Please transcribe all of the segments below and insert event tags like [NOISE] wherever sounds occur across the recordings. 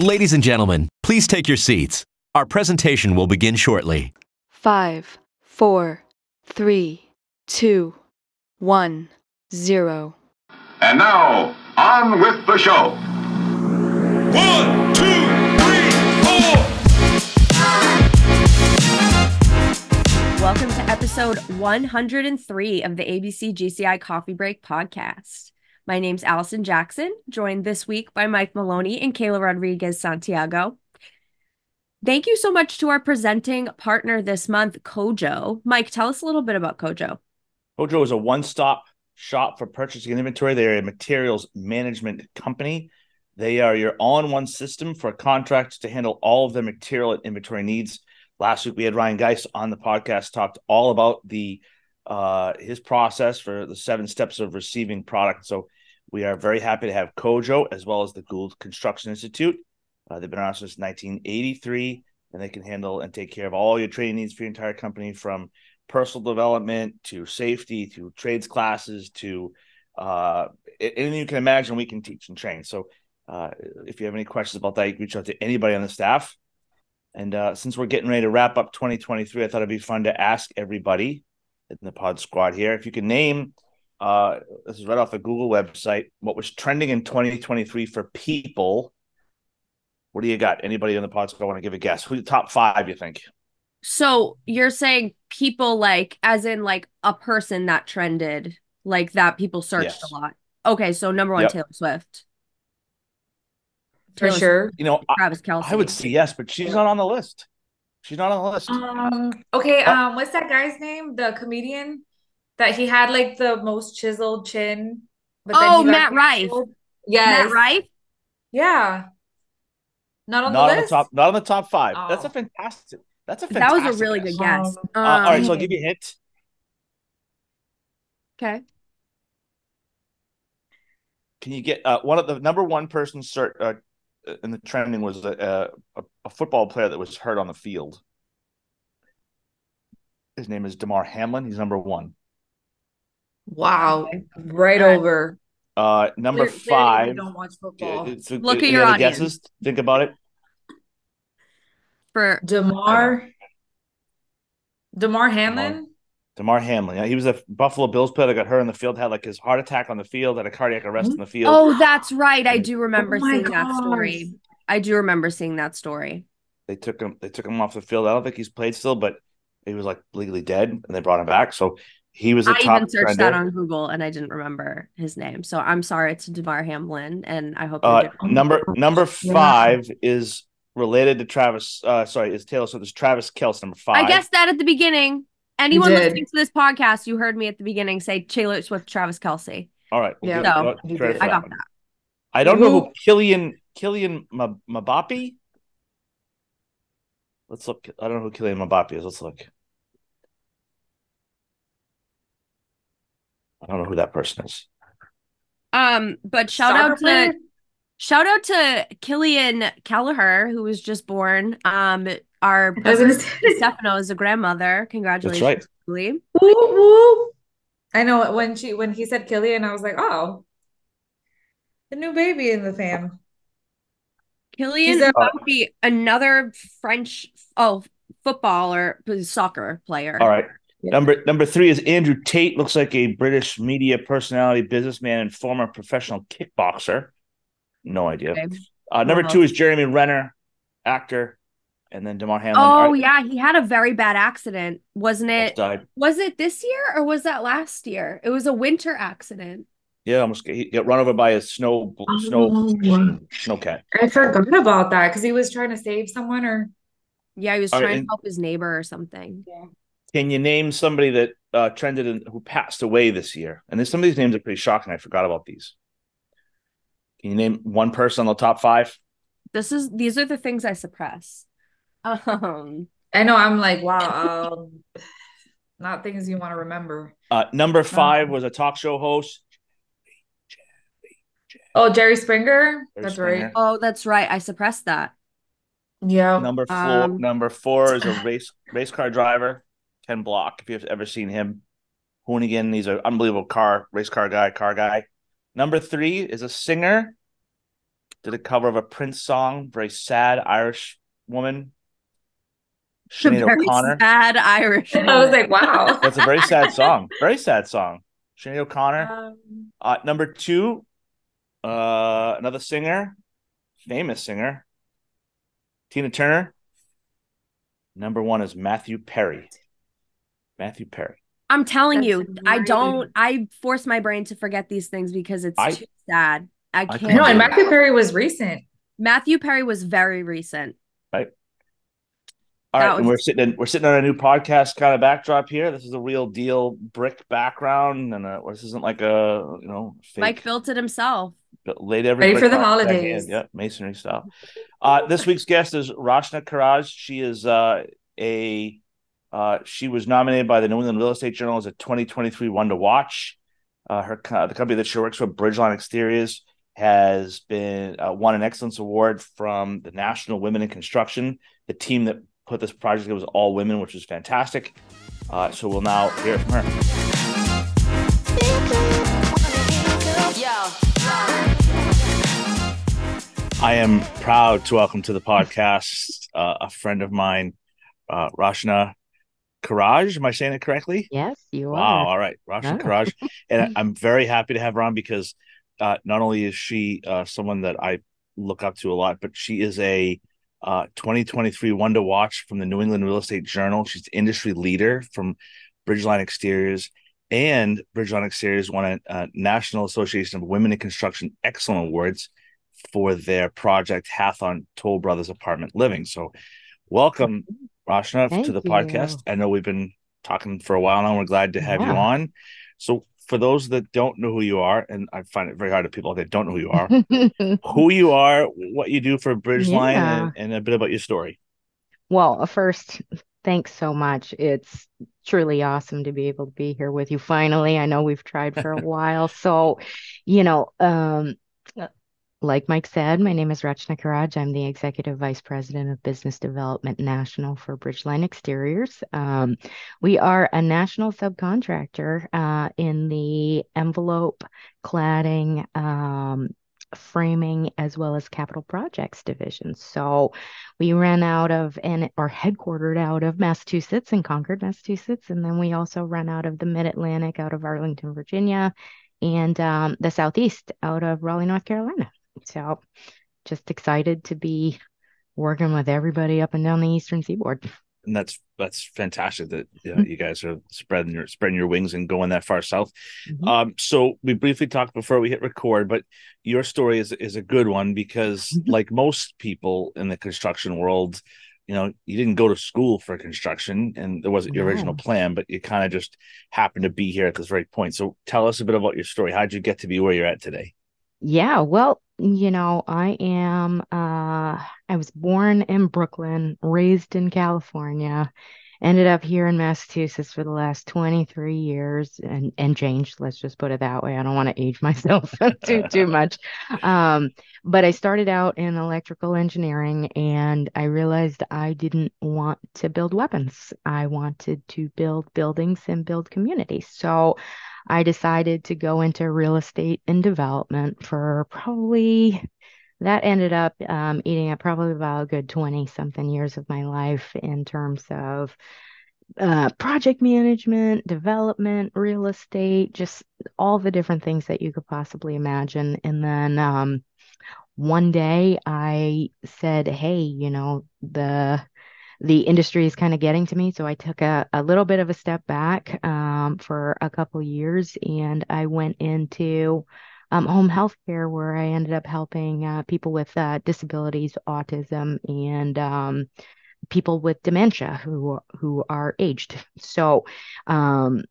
Ladies and gentlemen, please take your seats. Our presentation will begin shortly. Five, four, three, two, one, zero. And now, on with the show. One, two, three, four. Welcome to episode 103 of the ABC GCI Coffee Break podcast. My name's Allison Jackson, joined this week by Mike Maloney and Kayla Rodriguez Santiago. Thank you so much to our presenting partner this month, Kojo. Mike, tell us a little bit about Kojo. Kojo is a one-stop shop for purchasing and inventory. They are a materials management company. They are your all-in-one system for contracts to handle all of their material and inventory needs. Last week we had Ryan Geist on the podcast, talked all about the uh, his process for the seven steps of receiving product. So we are very happy to have Kojo as well as the Gould Construction Institute. Uh, they've been around since 1983, and they can handle and take care of all your training needs for your entire company from personal development to safety to trades classes to uh, anything you can imagine we can teach and train. So uh, if you have any questions about that, you can reach out to anybody on the staff. And uh, since we're getting ready to wrap up 2023, I thought it'd be fun to ask everybody in the pod squad here if you can name – uh, this is right off the Google website. What was trending in 2023 for people? What do you got? Anybody in the podcast I want to give a guess? Who the top five you think? So you're saying people like, as in like a person that trended, like that people searched Yes. a lot. Okay, so number one, Yep. Taylor Swift. For Taylor sure. You know, I, Travis Kelce. I would say yes, but she's not on the list. She's not on the list. Um, okay, Uh, um, what's that guy's name? The comedian that he had like the most chiseled chin. But then Oh, he Matt Rife. canceled. Yes. Matt Rife. Yeah. Not on not the on the top. Not on the top five. That's a Oh. fantastic. That's a That was a really good guess. Um, Uh, all right, so I'll Um, give you a hint. Okay. Can you get uh, one of the number one person cert, uh, in the trending was a, a a football player that was hurt on the field. His name is Damar Hamlin. He's number one. Wow. Right All right. over. Uh, number Clear- clearly five. don't watch football. Uh, uh, it's- Look at your other audience. guesses? Think about it. For Damar, Damar Hamlin. Damar Hamlin. Yeah, he was a Buffalo Bills player that got hurt on the field, had like his heart attack on the field, had a cardiac arrest in the hmm? field. oh, that's right. I do remember Oh my seeing that story. I do remember seeing that story. They took him. They took him off the field. I don't think he's played still, but he was like legally dead, and they brought him back. So he was a I top I even searched that on Google and I didn't remember his name. So I'm sorry to Damar Hamlin, and I hope you're Uh, doing- number number Yeah. five is related to Travis. Uh, sorry, is Taylor Swift. Is Travis Kelce number five? I guessed that at the beginning. Anyone listening to this podcast, you heard me at the beginning say Taylor Swift, Travis Kelce. All right. we'll Yeah. So, we'll you credit did. for I that got one. that. I don't know who Who- Kylian Kylian M- Mbappe. Let's look. I don't know who Kylian Mbappe is. Let's look. I don't know who that person is. Um, but shout Soccer out to player? shout out to Killian Kelleher, who was just born. Um, our I was gonna say- Stefano is a grandmother. Congratulations, That's right. Julie. Woo, woo. I know when she when he said Killian, I was like, oh, the new baby in the fam. Kylian He's a- Mbappe, another French oh footballer, soccer player. All right. Yeah. Number number three is Andrew Tate. Looks like a British media personality, businessman, and former professional kickboxer. No idea. Okay. Uh, number Well, two is Jeremy Renner, actor, and then Damar Hamlin. Oh All right, yeah, he had a very bad accident, wasn't it? died. Was it this year or was that last year? It was a winter accident. Yeah, almost he got run over by a snow snow Oh. snowcat. I forgot about that because he was trying to save someone or Yeah, he was All right, trying to and- help his neighbor or something. Can you name somebody that uh, trended and who passed away this year? And there's some of these names are pretty shocking. I forgot about these. Can you name one person on the top five? This is these are the things I suppress. Um, I know I'm like, wow, um, not things you want to remember. Uh, number five was a talk show host. Oh, Jerry Springer. Jerry That's Springer. right. oh, that's right. I suppressed that. Yeah. Number four, Um, number four is a [LAUGHS] race race car driver, Ken Block. If you've ever seen him, Hoonigan, he's an unbelievable car race car guy, car guy. Number three is a singer, did a cover of a Prince song, very sad Irish woman. Sinead Very O'Connor. sad Irish. I was like, wow. That's a very sad song. [LAUGHS] Very sad song. Sinead O'Connor. Um, Uh, number two, uh, another singer, famous singer, Tina Turner. Number one is Matthew Perry. Matthew Perry. I'm telling That's you, I don't. I force my brain to forget these things because it's I- too sad. I I can't. no, and Yeah. Matthew Perry was recent. Matthew Perry was very recent. All That right, and was- we're sitting in, we're sitting on a new podcast kind of backdrop here. This is a real deal brick background, and uh, this isn't like a you know fake. Mike built it himself. But laid every Ready for the by- by holidays. hand. Yep, masonry style. Uh, this week's guest is Rachana Kheraj. She is uh, a uh, she was nominated by the New England Real Estate Journal as a 2023 one to watch. Uh, her the company that she works for, Bridgeline Exteriors, has been uh, won an excellence award from the National Women in Construction. The team that put this project together was all women, which was fantastic. Uh, so we'll now hear from her. I am proud to welcome to the podcast uh, a friend of mine, uh, Rachana Kheraj. Am I saying it correctly? Yes, you Wow. are. All right. Rachana Oh. Kheraj. [LAUGHS] And I- I'm very happy to have her on because uh, not only is she uh, someone that I look up to a lot, but she is a uh, 2023 one to watch from the New England Real Estate Journal. She's the industry leader from Bridgeline Exteriors. And Bridgeline Exteriors won a, a National Association of Women in Construction Excellent Awards for their project Hathon Toll Brothers Apartment Living. So, welcome, Rachana, Thank to the you. podcast. I know we've been talking for a while now. We're glad to have you on. So, for those that don't know who you are, and I find it very hard to people that don't know who you are, [LAUGHS] who you are, what you do for Bridgeline, Yeah. and, and a bit about your story. well, first, thanks so much. It's truly awesome to be able to be here with you finally. I know we've tried for a [LAUGHS] while. So, you know, um, like Mike said, my name is Rachana Kheraj. I'm the Executive Vice President of Business Development National for Bridgeline Exteriors. Um, we are a national subcontractor uh, in the envelope, cladding, um, framing, as well as capital projects division. So we ran out of and are headquartered out of Massachusetts in Concord, Massachusetts, and then we also run out of the Mid Atlantic, out of Arlington, Virginia, and um, the Southeast out of Raleigh, North Carolina. So just excited to be working with everybody up and down the Eastern Seaboard. and that's that's fantastic that uh, Mhm. you guys are spreading your spreading your wings and going that far south. Mhm. Um, so we briefly talked before we hit record, but your story is is a good one because, Mhm. like most people in the construction world, you know, you didn't go to school for construction, and there wasn't your original plan, but you kind of just happened to be here at this very point. So tell us a bit about your story. How'd you get to be where you're at today? Yeah, well, you know, I am uh I was born in Brooklyn, raised in California, ended up here in Massachusetts for the last 23 years and and changed, let's just put it that way. I don't want to age [LAUGHS] myself too too [LAUGHS] much. Um, but I started out in electrical engineering and I realized I didn't want to build weapons. I wanted to build buildings and build communities. So I decided to go into real estate and development for probably that ended up um, eating up probably about a good 20 something years of my life in terms of uh, project management, development, real estate, just all the different things that you could possibly imagine. And then um, one day I said, hey, you know, the the industry is kind of getting to me. So I took a, a little bit of a step back um, for a couple years and I went into um, home health care where I ended up helping uh, people with uh, disabilities, autism, and um, people with dementia who who are aged. So um,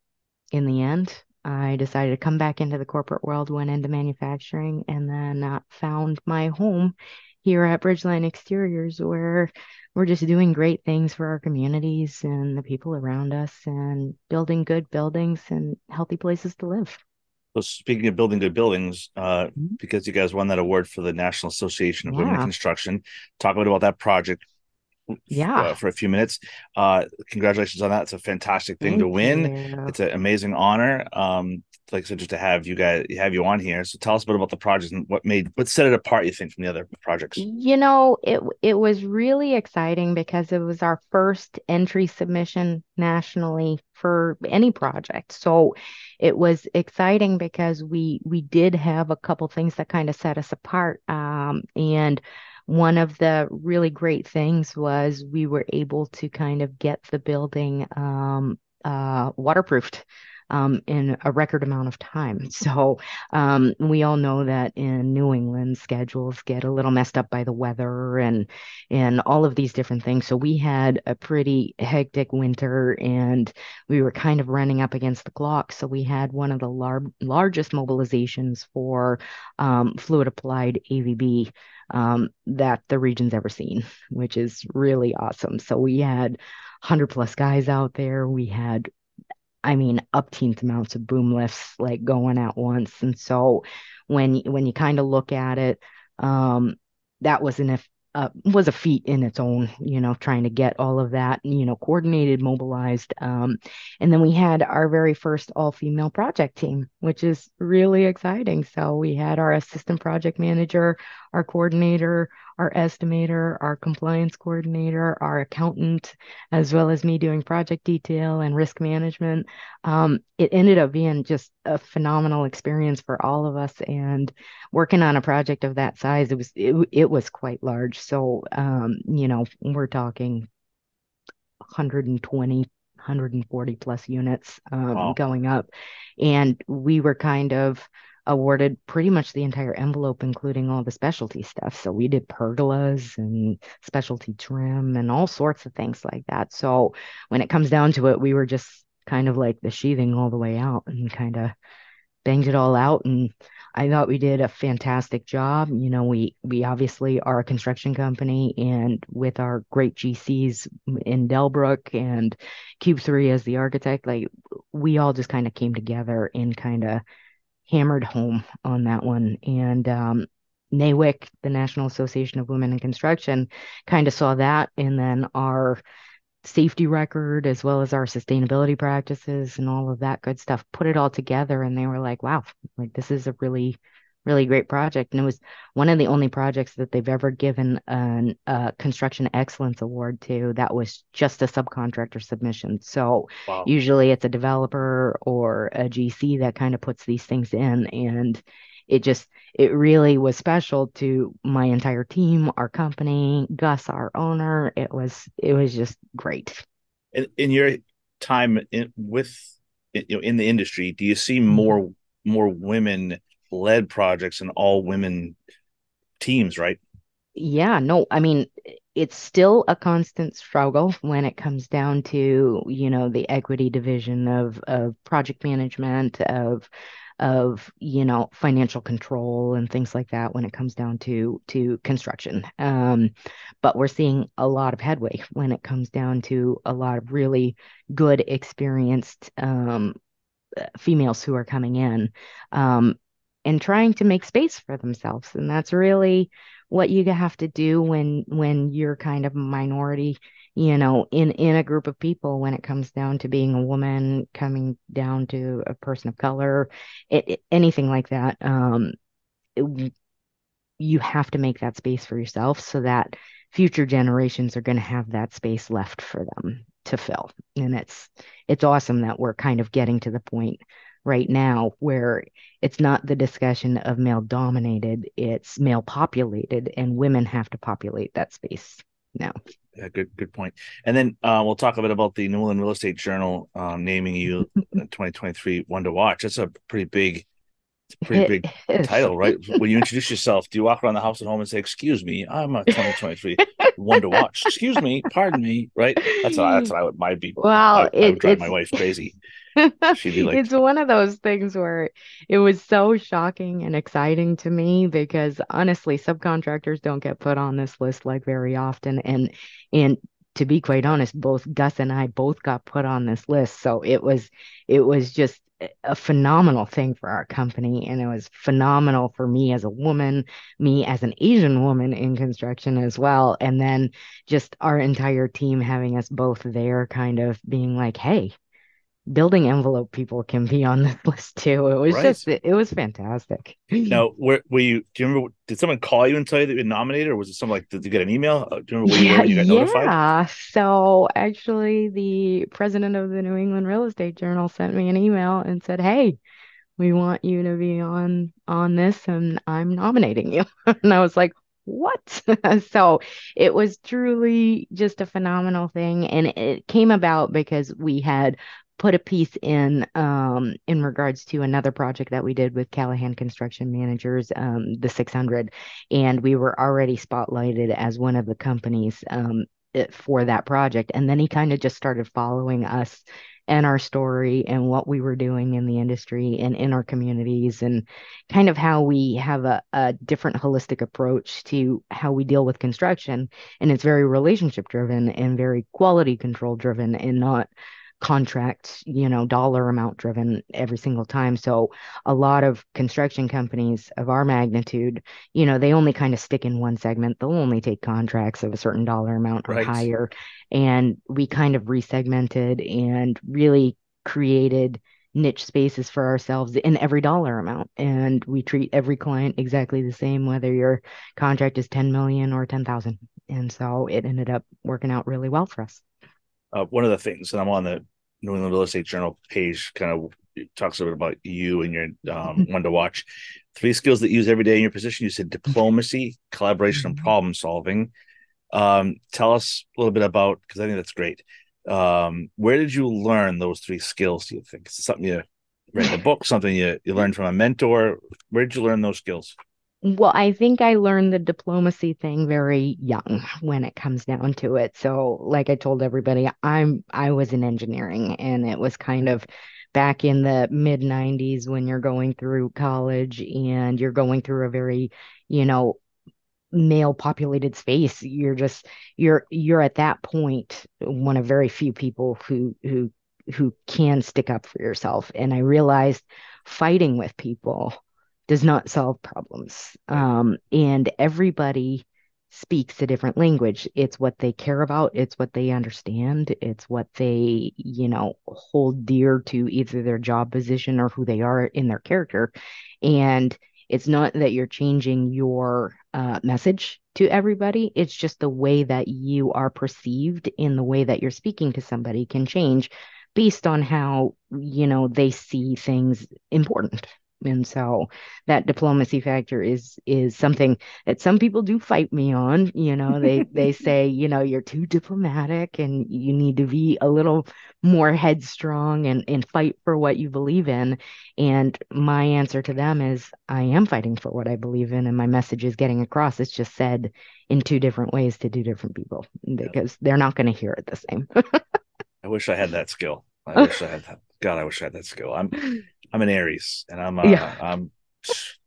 in the end, I decided to come back into the corporate world, went into manufacturing, and then uh, found my home here at Bridgeline Exteriors, where we're just doing great things for our communities and the people around us and building good buildings and healthy places to live. So speaking of building good buildings, uh, Mhm. because you guys won that award for the National Association of Women in Construction, talk a bit about that project. Yeah. uh, for a few minutes. Uh, congratulations on that. It's a fantastic thing to win. you. It's an amazing honor. Um, like I said, just to have you guys have you on here. So tell us a bit about the project and what made what set it apart. You think from the other projects? You know, it it was really exciting because it was our first entry submission nationally for any project. So it was exciting because we we did have a couple things that kind of set us apart. Um, and one of the really great things was we were able to kind of get the building um, uh, waterproofed um, in a record amount of time. [LAUGHS] So um, we all know that in New England, schedules get a little messed up by the weather and and all of these different things. So we had a pretty hectic winter, and we were kind of running up against the clock. So we had one of the lar- largest mobilizations for um, fluid applied AVB um, that the region's ever seen, which is really awesome. So we had 100 plus guys out there. We had I mean, upteenth amounts of boom lifts like going at once. And so when when you kind of look at it, um, that was an uh, was a feat in its own, you know, trying to get all of that, you know, coordinated, mobilized. Um, and then we had our very first all female project team, which is really exciting. So we had our assistant project manager, our coordinator, our estimator, our compliance coordinator, our accountant, as well as me doing project detail and risk management. Um, it ended up being just a phenomenal experience for all of us. And working on a project of that size, it was it, it was quite large. So um, you know, we're talking 120 140 plus units um, wow. going up and we were kind of awarded pretty much the entire envelope, including all the specialty stuff. So we did pergolas and specialty trim and all sorts of things like that. So when it comes down to it, we were just kind of like the sheathing all the way out and kind of banged it all out. And I thought we did a fantastic job. You know, we we obviously are a construction company, and with our great GCs in Dellbrook and Cube Three as the architect, like we all just kind of came together and kind of hammered home on that one. And um, NAWIC, the National Association of Women in Construction, kind of saw that. And then our safety record, as well as our sustainability practices and all of that good stuff, put it all together. And they were like, wow, like this is a really really great project. And it was one of the only projects that they've ever given an, a construction excellence award to that was just a subcontractor submission. So wow. usually it's a developer or a GC that kind of puts these things in. And it just, it really was special to my entire team, our company, Gus, our owner. It was, it was just great. In, in your time in, with, you know, in the industry, do you see mm-hmm. more, more women led projects and all women teams, right? Yeah, no, I mean, it's still a constant struggle when it comes down to, you know, the equity division of of project management, of of you know financial control and things like that when it comes down to to construction um, but we're seeing a lot of headway when it comes down to a lot of really good experienced um, females who are coming in um, and trying to make space for themselves. And that's really what you have to do when when you're kind of a minority you know in in a group of people when it comes down to being a woman coming down to a person of color it, it, anything like that. Um it, you have to make that space for yourself so that future generations are going to have that space left for them to fill. And it's it's awesome that we're kind of getting to the point right now where it's not the discussion of male dominated, it's male populated, and women have to populate that space now. Yeah, good good point. And then uh, we'll talk a bit about the New England Real Estate Journal um, naming you [LAUGHS] 2023 one to watch. That's a pretty big it's a pretty it big is. title, right? [LAUGHS] when you introduce yourself, do you walk around the house at home and say, "Excuse me, I'm a 2023 one to watch"? Excuse me, pardon me, right? That's what, that's what I would. My be. [LAUGHS] Well, I, it, I would drive my wife crazy. She'd be [LAUGHS] like, it's one of those things where it was so shocking and exciting to me because honestly, subcontractors don't get put on this list like very often, and and to be quite honest, both Gus and I both got put on this list, so it was it was just a phenomenal thing for our company and it was phenomenal for me as a woman me as an asian woman in construction as well and then just our entire team having us both there kind of being like hey building envelope people can be on this [LAUGHS] list too. It was Right. just it, it was fantastic. Now, [LAUGHS] were, were you? Do you remember? Did someone call you and tell you that you were nominated, or was it something like? Did you get an email? Uh, Do you remember where you were? You got notified. yeah. So actually, the president of the New England Real Estate Journal sent me an email and said, "Hey, we want you to be on on this, and I'm nominating you." [LAUGHS] And I was like, "What?" So it was truly just a phenomenal thing, and it came about because we had put a piece in um in regards to another project that we did with Callahan Construction Managers, um, the 600 and we were already spotlighted as one of the companies um, for that project. And then he kind of just started following us and our story and what we were doing in the industry and in our communities and kind of how we have a, a different holistic approach to how we deal with construction. And it's very relationship driven and very quality control driven and not contract, you know, dollar amount driven every single time. So a lot of construction companies of our magnitude you know, they only kind of stick in one segment. They'll only take contracts of a certain dollar amount or Right. higher. And we kind of resegmented and really created niche spaces for ourselves in every dollar amount. And we treat every client exactly the same, whether your contract is 10 million or 10,000. And so it ended up working out really well for us. Uh, one of the things, and I'm on the New England Real Estate Journal page, kind of talks a bit about you and your um, one to watch. Three skills that you use every day in your position. You said diplomacy, collaboration, and problem solving. Um, tell us a little bit about because I think that's great. Um, where did you learn those three skills? Do you think is something you read in a book, something you you learned from a mentor? Where did you learn those skills? Well, I think I learned the diplomacy thing very young when it comes down to it. So, like I told everybody, I'm I was in engineering and it was kind of back in the mid 90s when you're going through college and you're going through a very, you know, male populated space. You're just you're you're at that point one of very few people who who who can stick up for yourself. And I realized fighting with people does not solve problems. Um, and everybody speaks a different language. It's what they care about, it's what they understand, it's what they, you know, hold dear to either their job position or who they are in their character. And it's not that you're changing your uh, message to everybody, it's just the way that you are perceived in the way that you're speaking to somebody can change based on how, you know, they see things important. And so that diplomacy factor is is something that some people do fight me on. You know, they [LAUGHS] they say, you know, you're too diplomatic and you need to be a little more headstrong and and fight for what you believe in. And my answer to them is I am fighting for what I believe in and my message is getting across. It's just said in two different ways to two different people because they're not going to hear it the same. I wish I had that skill. I [LAUGHS] wish I had that. God, I wish I had that skill. I'm I'm an Aries, and I'm uh, Yeah. I'm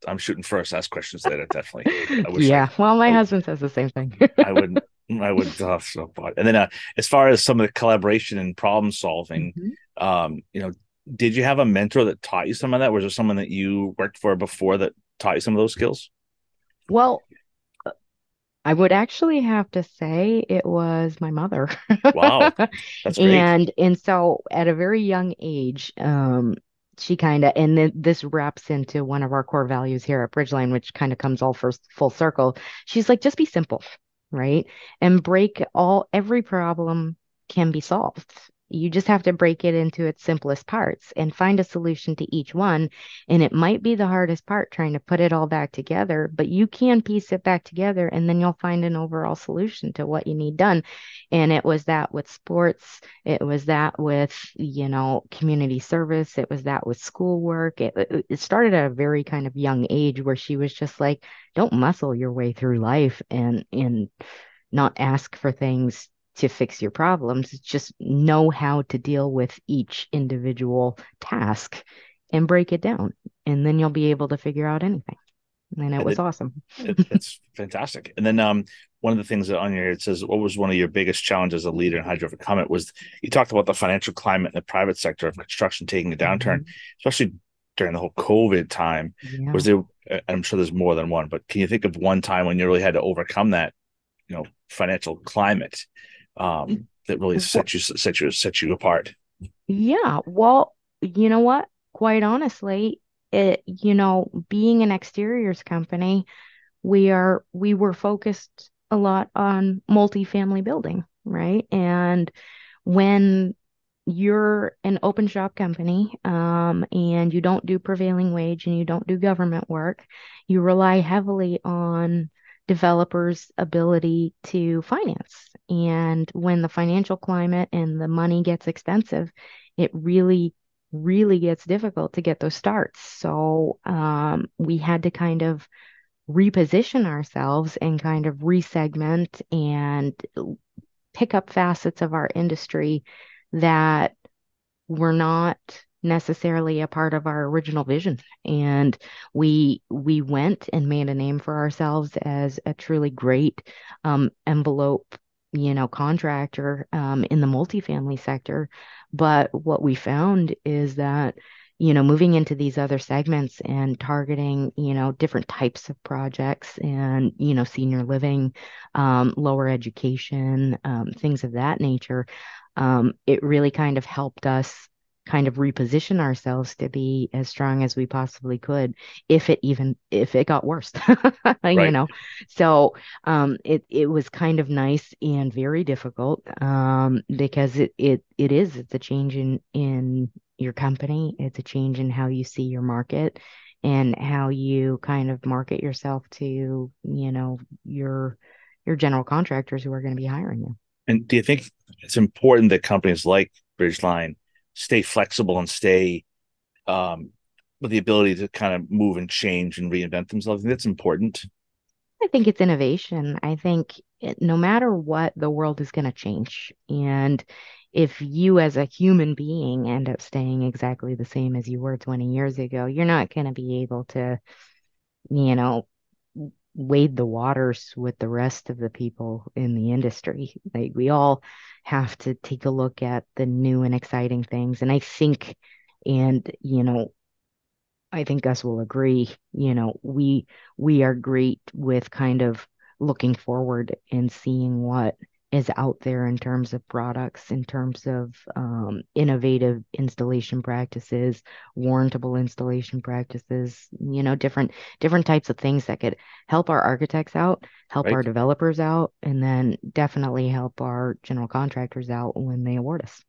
I'm shooting first. Ask questions later. Definitely. I wish yeah. Well, my I- husband says the same thing. [LAUGHS] I, I would. I would. Oh, so. And then, uh, as far as some of the collaboration and problem solving, Mhm. um, you know, did you have a mentor that taught you some of that? Was there someone that you worked for before that taught you some of those skills? Well, uh, I would actually have to say it was my mother. Wow, [LAUGHS] That's great. And and so at a very young age, um, she kind of and then this wraps into one of our core values here at Bridgeline, which kind of comes all first full circle. She's like, just be simple, right? And break all every problem can be solved. You just have to break it into its simplest parts and find a solution to each one. And it might be the hardest part trying to put it all back together, but you can piece it back together and then you'll find an overall solution to what you need done. And it was that with sports, it was that with, you know, community service, it was that with schoolwork. It, it started at a very kind of young age where she was just like, don't muscle your way through life and and not ask for things to fix your problems. Just know how to deal with each individual task and break it down. And then you'll be able to figure out anything. And it And was it- awesome. It, it's fantastic. And then, um, one of the things that on here it says, "What was one of your biggest challenges as a leader and how did you overcome it?" Was you talked about the financial climate in the private sector of construction taking a downturn, especially during the whole COVID time. Yeah. was there uh, i'm sure there's more than one but can you think of one time when you really had to overcome that you know financial climate um that really set you set you set you apart Yeah, well, you know what? Quite honestly, it, you know, being an exteriors company, we are we were focused a lot on multifamily building, right? And when you're an open shop company, um, and you don't do prevailing wage and you don't do government work, you rely heavily on developers' ability to finance. And when the financial climate and the money gets expensive, it really, really gets difficult to get those starts. So um, we had to kind of reposition ourselves and kind of resegment and pick up facets of our industry that were not necessarily a part of our original vision. And we we went and made a name for ourselves as a truly great um, envelope you know contractor um, in the multifamily sector. But what we found is that you know moving into these other segments and targeting you know different types of projects and you know senior living um, lower education um, things of that nature um, it really kind of helped us kind of reposition ourselves to be as strong as we possibly could if it even if it got worse [LAUGHS] you know? So um it it was kind of nice and very difficult um because it it it is it's a change in in your company. It's a change in how you see your market and how you kind of market yourself to you know your your general contractors who are going to be hiring you. And do you think it's important that companies like Bridgeline stay flexible and stay um, with the ability to kind of move and change and reinvent themselves? Think that's important. I think it's innovation. I think it, no matter what, the world is going to change. And if you, as a human being, end up staying exactly the same as you were 20 years ago, you're not going to be able to, you know, wade the waters with the rest of the people in the industry. Like we all have to take a look at the new and exciting things. And I think, and, you know, I think us will agree, you know, we we are great with kind of looking forward and seeing what is out there in terms of products, in terms of um, innovative installation practices, warrantable installation practices, you know, different different types of things that could help our architects out, help our developers out, and then definitely help our general contractors out when they award us.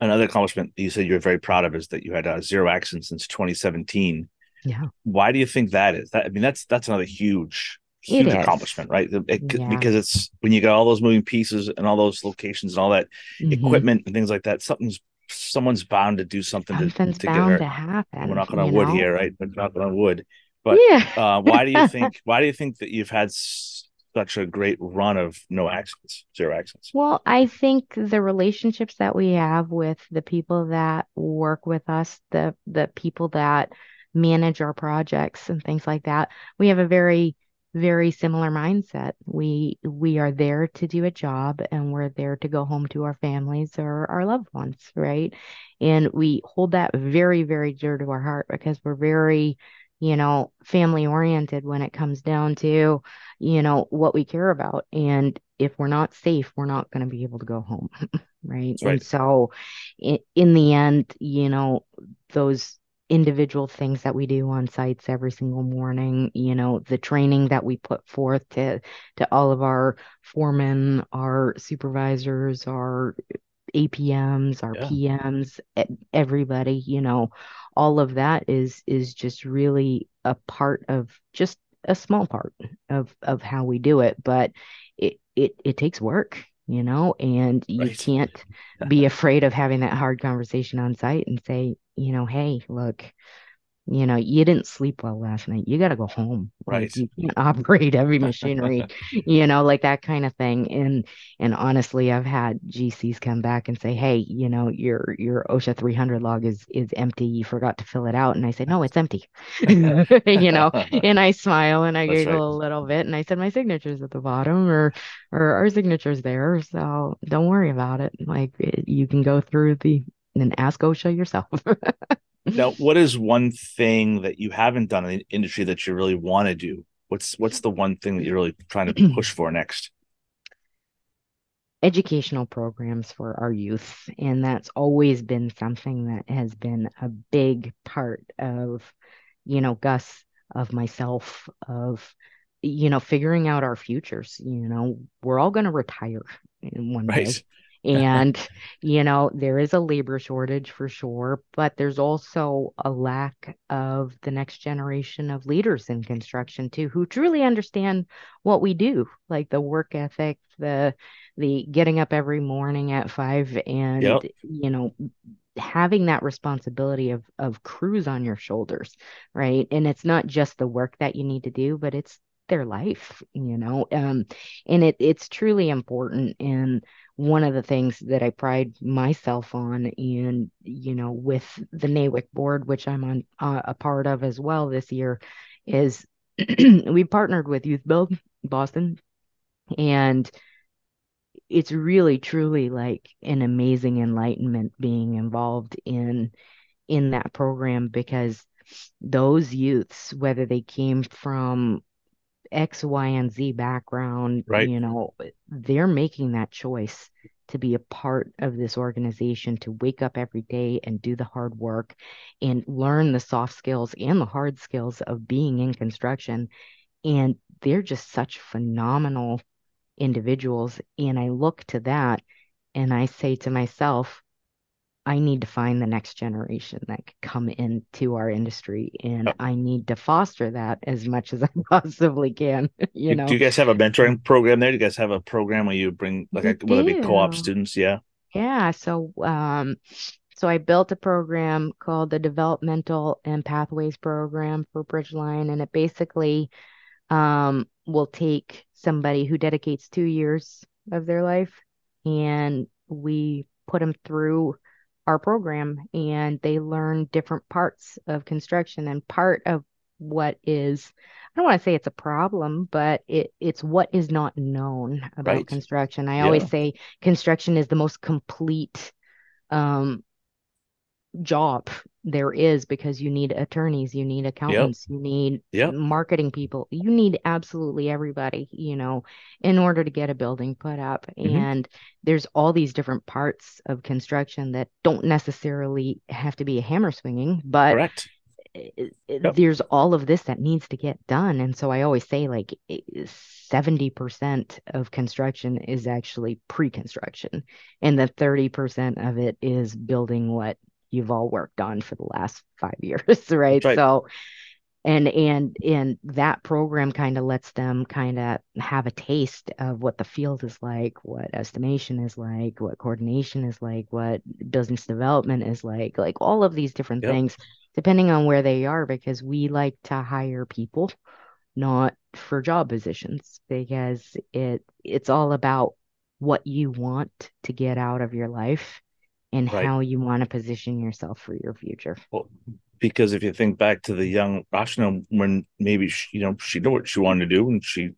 Another accomplishment you said you're very proud of is that you had uh, zero accidents since 2017. Yeah. Why do you think that is? That I mean, that's that's another huge, It huge is. accomplishment, right? It- Yeah. Because it's when you got all those moving pieces and all those locations and all that Mhm. equipment and things like that. Something's someone's bound to do something to, Something's to get bound hurt. to happen, We're knocking on wood know? here, right? We're knocking on wood. But Yeah. uh, why do you [LAUGHS] think? Why do you think that you've had such a great run of no accidents, zero accidents? Well, I think the relationships that we have with the people that work with us, the the people that manage our projects and things like that, we have a very, very similar mindset. We we are there to do a job and we're there to go home to our families or our loved ones, right? And we hold that very, very dear to our heart because we're very, you know, family oriented when it comes down to, you know, what we care about. And if we're not safe, we're not going to be able to go home, [LAUGHS] right? That's And so in, in the end, you know, those individual things that we do on sites every single morning, you know, the training that we put forth to to all of our foremen, our supervisors, our APMs, our Yeah. PMs, everybody, you know, all of that is is just really a part of just a small part of of how we do it, but it it it takes work, you know, and you Right. can't [LAUGHS] be afraid of having that hard conversation on site and say, you know, hey, look, you know, you didn't sleep well last night. You got to go home. Like Right. you can't [LAUGHS] operate heavy [LAUGHS] machinery, you know, like that kind of thing. And and honestly, I've had GCs come back and say, "Hey, you know, your your OSHA 300 log is is empty. You forgot to fill it out." And I say, "No, it's empty." [LAUGHS] You know, and I smile and I That's giggle right. a little bit and I said, "My signature's at the bottom or or our signature's there, so don't worry about it. Like it- you can go through the and ask OSHA yourself." Now, [LAUGHS] what is one thing that you haven't done in the industry that you really want to do? What's what's the one thing that you're really trying to [CLEARS THROAT] push for next? educational programs for our youth. And that's always been something that has been a big part of, you know, Gus, of myself, of, you know, figuring out our futures. You know, we're all going to retire in one day. [LAUGHS] And, you know, there is a labor shortage for sure, but there's also a lack of the next generation of leaders in construction too, who truly understand what we do, like the work ethic, the the getting up every morning at five and Yep. you know having that responsibility of of crews on your shoulders, right? And it's not just the work that you need to do, but it's their life, you know. Um, and it it's truly important. And one of the things that I pride myself on, and you know, with the NAWIC board, which I'm on uh, a part of as well this year, is [CLEARS THROAT] we partnered with Youth Build Boston, and it's really truly like an amazing enlightenment being involved in in that program because those youths, whether they came from X, Y, and Z background, Right. you know, they're making that choice to be a part of this organization, to wake up every day and do the hard work and learn the soft skills and the hard skills of being in construction. And they're just such phenomenal individuals. And I look to that and I say to myself, I need to find the next generation that could come into our industry and Yep. I need to foster that as much as I [LAUGHS] possibly can. [LAUGHS] You Do- know, do you guys have a mentoring program there? Do you guys have a program where you bring like a, whether it be co-op students? Yeah. Yeah, so um so I built a program called the Developmental and Pathways Program for Bridgeline, and it basically um will take somebody who dedicates two years of their life and we put them through our program and they learn different parts of construction and part of what is I don't want to say it's a problem, but it it's what is not known about Right. construction. I always say construction is the most complete um job there is because you need attorneys, you need accountants, you need Yep. marketing people, you need absolutely everybody, you know, in order to get a building put up. Mhm. And there's all these different parts of construction that don't necessarily have to be a hammer swinging, but Correct. Yep. there's all of this that needs to get done. And so I always say like 70% of construction is actually pre-construction and the 30% of it is building what you've all worked on for the last five [LAUGHS] years, right? right. So and and and that program kind of lets them kind of have a taste of what the field is like, what estimation is like, what coordination is like, what business development is like, like all of these different Yep. things, depending on where they are, because we like to hire people, not for job positions, because it it's all about what you want to get out of your life and Right. how you want to position yourself for your future. Well, because if you think back to the young Rachana, when maybe she, you know she knew what she wanted to do and she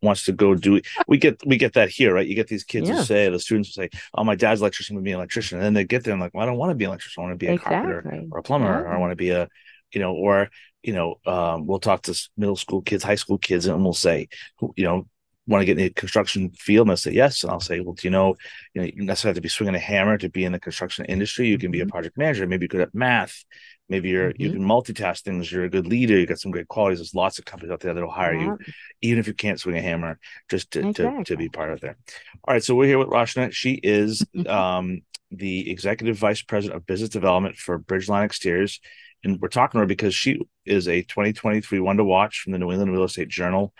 wants to go do it. We get we get that here, right? You get these kids Yeah. who say the students say, "Oh, my dad's electrician would be an electrician," and then they get there and like, "Well, I don't want to be an electrician. I want to be a carpenter or a plumber, or I want to be a, you know, or you know, um, we'll talk to middle school kids, high school kids, and we'll say, you know, want to get in the construction field? And they'll say yes, and I'll say, well, do you know, you know, you necessarily have to be swinging a hammer to be in the construction industry. You can be a Mhm. project manager. Maybe you're good at math. Maybe you're you Mhm. can multitask things. You're a good leader. You got some great qualities. There's lots of companies out there that'll hire Yeah. you, even if you can't swing a hammer, just to, to to be part of there. All right, so we're here with Rachana. She is [LAUGHS] um, the executive vice president of business development for Bridgeline Exteriors, and we're talking to her because she is a 2023 one to watch from the New England Real Estate Journal,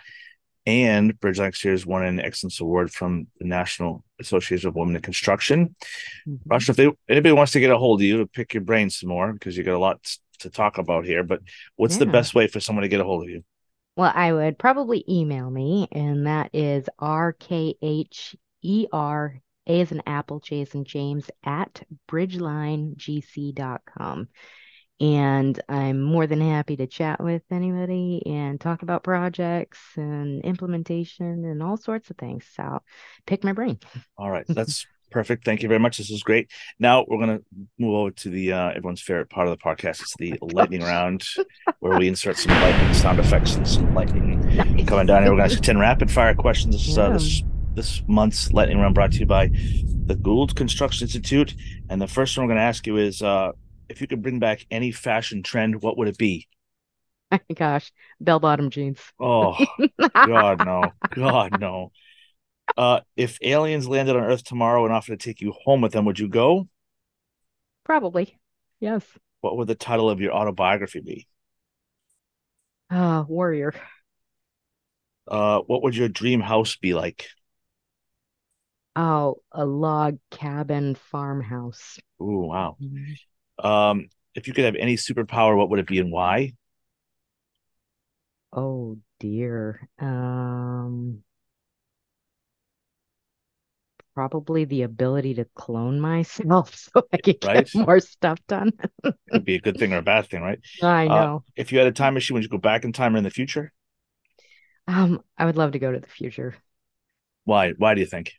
and Bridgeline Exteriors won an excellence award from the National Association of Women in Construction. Mhm. Rachana, if they, anybody wants to get a hold of you to pick your brain some more because you got a lot to talk about here, but what's the best way for someone to get a hold of you? Well, I would probably email me, and that is RKHER, A as an apple, J as in James, at bridgelinegc.com. And I'm more than happy to chat with anybody and talk about projects and implementation and all sorts of things. So pick my brain. All right, that's [LAUGHS] perfect. Thank you very much. This is great. Now we're gonna move over to the uh, everyone's favorite part of the podcast. It's the [LAUGHS] lightning round, where we insert some lightning sound effects and some lightning coming down here. We're gonna ask ten rapid fire questions. This, uh, this, this month's lightning round brought to you by the Gould Construction Institute. And the first one I'm going to ask you is uh, if you could bring back any fashion trend, what would it be? My [LAUGHS] gosh, bell bottom jeans. Oh, [LAUGHS] God, no. God, no. Uh, if aliens landed on Earth tomorrow and offered to take you home with them, would you go? Probably. Yes. What would the title of your autobiography be? Uh, warrior. Uh, what would your dream house be like? Oh, a log cabin farmhouse. Ooh, wow. Um, if you could have any superpower, what would it be and why? Oh dear. Um, probably the ability to clone myself [LAUGHS] so I could get Right. more stuff done. Could be a good thing or a bad thing, right? [LAUGHS] I Uh, know. If you had a time machine, would you go back in time or in the future? Um, I would love to go to the future. Why? Why do you think?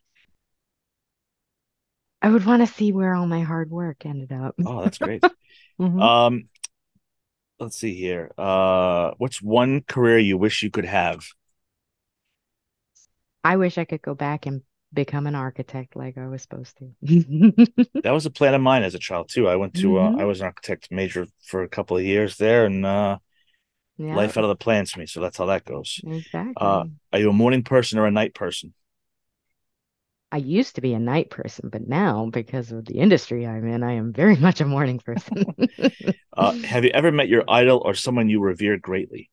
I would want to see where all my hard work ended up. Oh, that's great. [LAUGHS] Mhm. Um, let's see here. Uh, what's one career you wish you could have? I wish I could go back and become an architect like I was supposed to. [LAUGHS] That was a plan of mine as a child too. I went to uh, Mhm. I was an architect major for a couple of years there, and uh, Yeah, life out of the plans for me. So that's how that goes. exactly. Uh, are you a morning person or a night person? I used to be a night person, but now, because of the industry I'm in, I am very [LAUGHS] much a morning person. [LAUGHS] Uh, have you ever met your idol or someone you revere greatly?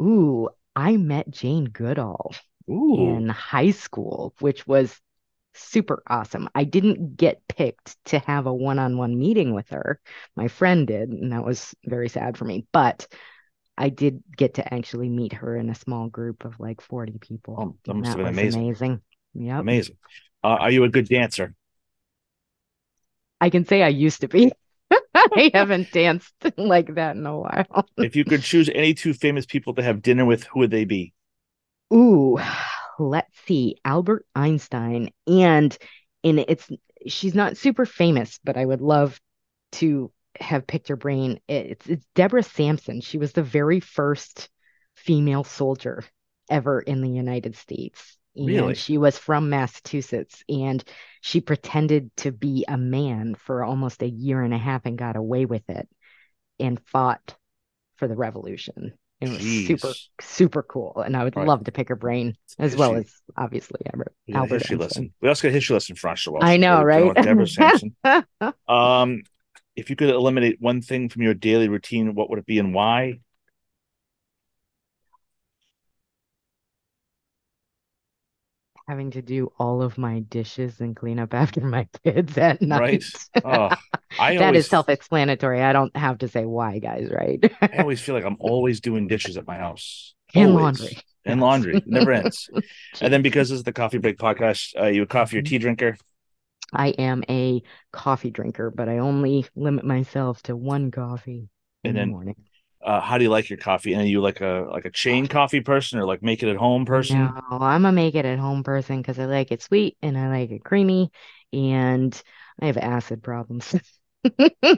Ooh, I met Jane Goodall Ooh, in high school, which was super awesome. I didn't get picked to have a one-on-one meeting with her. My friend did, and that was very sad for me. But I did get to actually meet her in a small group of like 40 people. Oh, that must have been was amazing. amazing. Yep. amazing. Uh, are you a good dancer? I can say I used to be. [LAUGHS] I haven't danced [LAUGHS] like that in a while. if you could choose any two famous people to have dinner with, who would they be? Ooh, let's see. Albert Einstein. And in it's she's not super famous, but I would love to have picked her brain. It's it's Deborah Sampson. She was the very first female soldier ever in the United States. And Really? she was from Massachusetts and she pretended to be a man for almost a year and a half and got away with it and fought for the revolution. It was super, Jeez. super cool. And I would Right. love to pick her brain as well as obviously Albert, a Albert history Einstein. lesson. We also got a history lesson Asha Wells. I know, right? Deborah Sampson. [LAUGHS] Um, if you could eliminate one thing from your daily routine, what would it be and why? Having to do all of my dishes and clean up [LAUGHS] after my kids at night. Oh, [LAUGHS] I That always, is self-explanatory. I don't have to say why, guys, right? I always feel like I'm always doing dishes at my house. And Always. laundry. [LAUGHS] And laundry. It never ends. And then because this is the coffee break podcast, uh, you a coffee or Mm-hmm. tea drinker? I am a coffee drinker, but I only limit myself to one coffee in And the morning. Uh, how do you like your coffee? And are you like a like a chain coffee person or like make it at home person? No, I'm a make it at home person because I like it sweet and I like it creamy and I have acid problems.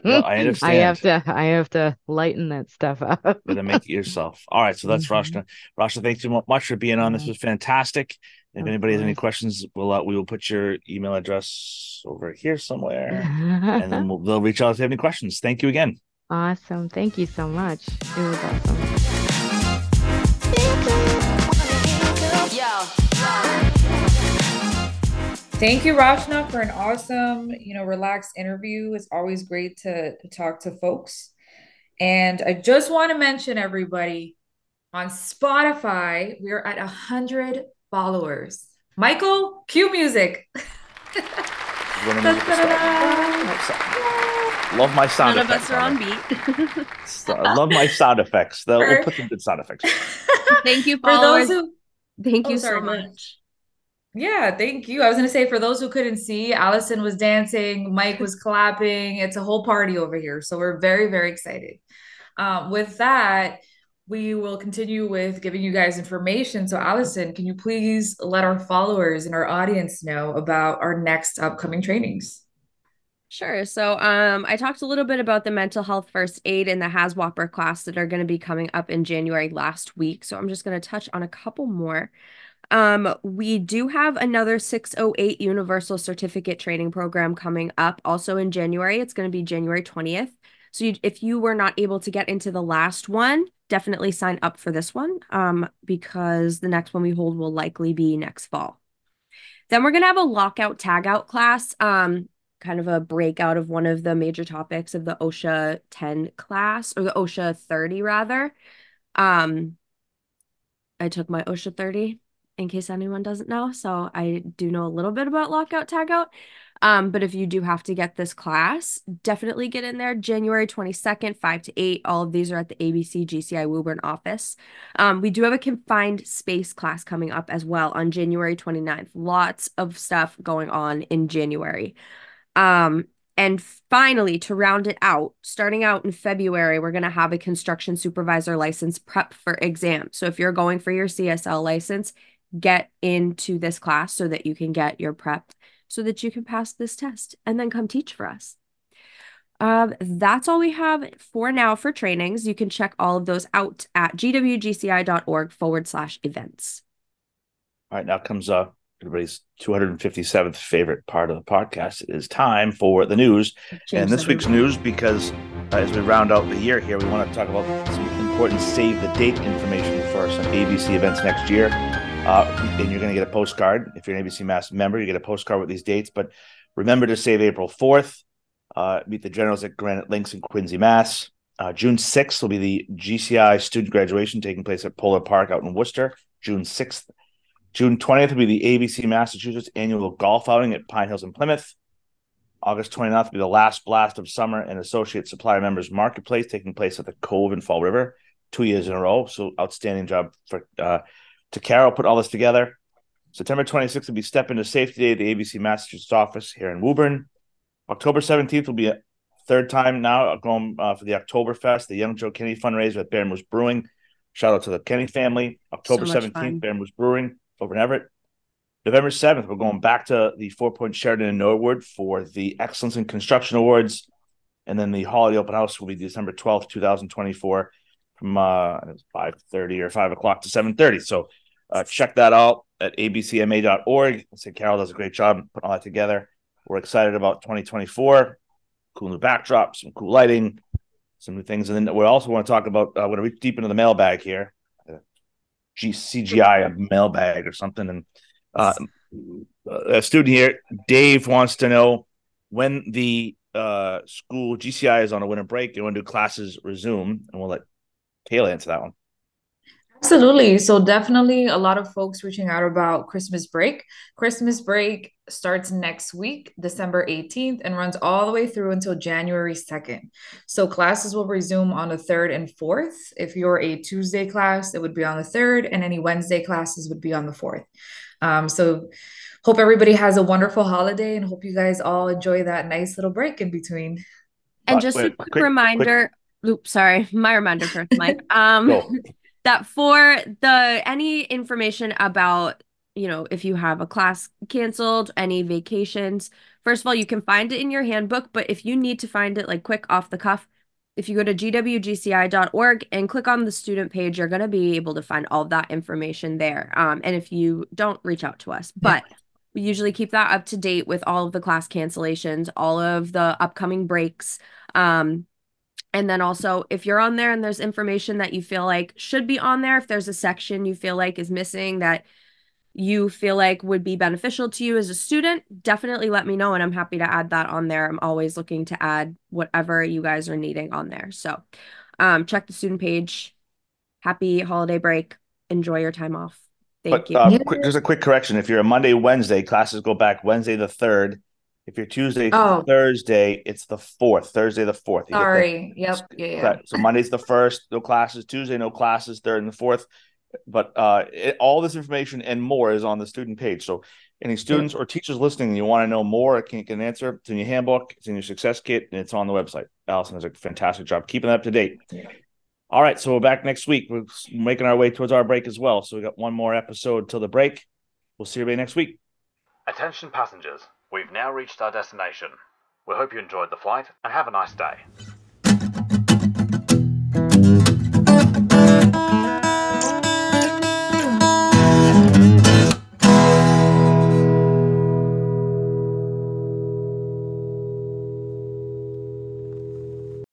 I [LAUGHS] I understand. have to I have to lighten that stuff up. Better make it yourself. All right, so that's Mhm. Rachana. Rachana, thanks so much for being on. This was fantastic. If Of anybody has any questions, we'll uh, we will put your email address over here somewhere, and then [LAUGHS] we'll, they'll reach out if they have any questions. Thank you again. Awesome. Thank you so much. It was awesome. Thank you, Rachana, for an awesome, you know, relaxed interview. It's always great to, to talk to folks. And I just want to mention everybody on Spotify, we're at a hundred followers. Michael, cue music. [LAUGHS] Wanna make it start? Love my sound None of us are on on beat. So- I love my sound effects. They'll, we'll put some good sound effects. [LAUGHS] Thank you, For those who Thank Oh, you so go much. Yeah, thank you. I was going to say for those who couldn't see, Allison was dancing, Mike was clapping. It's a whole party over here. So we're very, very excited. Um, with that, we will continue with giving you guys information. So, Allison, can you please let our followers and our audience know about our next upcoming trainings? Sure. So, um, I talked a little bit about the mental health first aid and the HAZWOPER class that are going to be coming up in January last week. So, I'm just going to touch on a couple more. Um, we do have another 608 Universal Certificate Training Program coming up also in January. It's going to be January 20th. So you, if you were not able to get into the last one, definitely sign up for this one um, because the next one we hold will likely be next fall. Then we're going to have a lockout tagout class, um, kind of a breakout of one of the major topics of the OSHA 10 class or the OSHA 30 rather. Um, I took my OSHA 30 in case anyone doesn't know. So I do know a little bit about lockout tagout. Um, but if you do have to get this class, definitely get in there. January 22nd, 5 to 8. All of these are at the ABC GCI Woburn office. Um, we do have a confined space class coming up as well on January 29th. Lots of stuff going on in January. Um, and finally, to round it out, starting out in February, we're going to have a construction supervisor license prep for exam. So if you're going for your CSL license, get into this class so that you can get your prep so that you can pass this test and then come teach for us. Um, that's all we have for now for trainings. You can check all of those out at gwgci.org forward slash events. All right, now comes uh everybody's 257th favorite part of the podcast. It is time for the news. And this week's news, because uh, as we round out the year here, we want to talk about some important save the date information for some ABC events next year. Uh, and you're going to get a postcard. If you're an ABC Mass member, you get a postcard with these dates. But remember to save April 4th. Uh, meet the generals at Granite Links in Quincy, Mass. Uh, June 6th will be the GCI student graduation taking place at Polar Park out in Worcester. June 6th. June 20th will be the ABC Massachusetts annual golf outing at Pine Hills in Plymouth. August 29th will be the last blast of summer and associate supplier members marketplace taking place at the Cove in Fall River two years in a row. So outstanding job for uh, to Carol put all this together. September 26th will be Step into Safety Day at the ABC Massachusetts office here in Woburn. October 17th will be a third time now going uh, for the Oktoberfest, the Young Joe Kenny fundraiser at Bear Moose Brewing. Shout out to the Kenny family. October So 17th, fun. Bear Moose Brewing over Everett. November 7th, we're going back to the Four Point Sheraton in Norwood for the Excellence in Construction Awards. And then the holiday open house will be December 12th, 2024 from uh, 5.30 or 5 o'clock to 7.30. So uh, check that out at abcma.org. I say Carol does a great job putting all that together. We're excited about 2024. Cool new backdrop, some cool lighting, some new things. And then we also want to talk about, uh, we're going to reach deep into the mailbag here. G- CGI, a mailbag or something. And uh, a student here, Dave, wants to know when the uh, school GCI is on a winter break and when do classes resume? And we'll let Kayla answer that one. Absolutely. So definitely a lot of folks reaching out about Christmas break. Christmas break starts next week, December 18th, and runs all the way through until January 2nd. So classes will resume on the 3rd and 4th. If you're a Tuesday class, it would be on the 3rd, and any Wednesday classes would be on the 4th. Um, so hope everybody has a wonderful holiday and hope you guys all enjoy that nice little break in between. And just a quick, quick- reminder, oops, sorry, [LAUGHS] my reminder first, Mike. [LAUGHS] Um, Go. [LAUGHS] that for the any information about you know if you have a class canceled, any vacations, first of all, you can find it in your handbook. But if you need to find it like quick off the cuff, if you go to gwgci.org and click on the student page, you're going to be able to find all of that information there. Um, and if you don't, reach out to us. But we usually keep that up to date with all of the class cancellations, all of the upcoming breaks. Um, and then also, if you're on there and there's information that you feel like should be on there, if there's a section you feel like is missing that you feel like would be beneficial to you as a student, definitely let me know and I'm happy to add that on there. I'm always looking to add whatever you guys are needing on there. So, um, check the student page. Happy holiday break. Enjoy your time off. Thank But you. uh, quick, just a quick correction. If you're a Monday, Wednesday, classes go back Wednesday the 3rd. If you're Tuesday, Oh. Thursday, it's the 4th. Thursday the 4th. You get that? Sorry. Yep. Yeah. yeah. So Monday's the first, no classes. Tuesday, no classes. Third and the fourth. But uh, it, all this information and more is on the student page. So any students or teachers listening, and you want to know more, can't get an answer. It's in your handbook, it's in your success kit, and it's on the website. Allison does a fantastic job keeping that up to date. Yeah. All right, so we're back next week. We're making our way towards our break as well. So we got one more episode till the break. We'll see everybody next week. Attention passengers, we've now reached our destination. We hope you enjoyed the flight and have a nice day.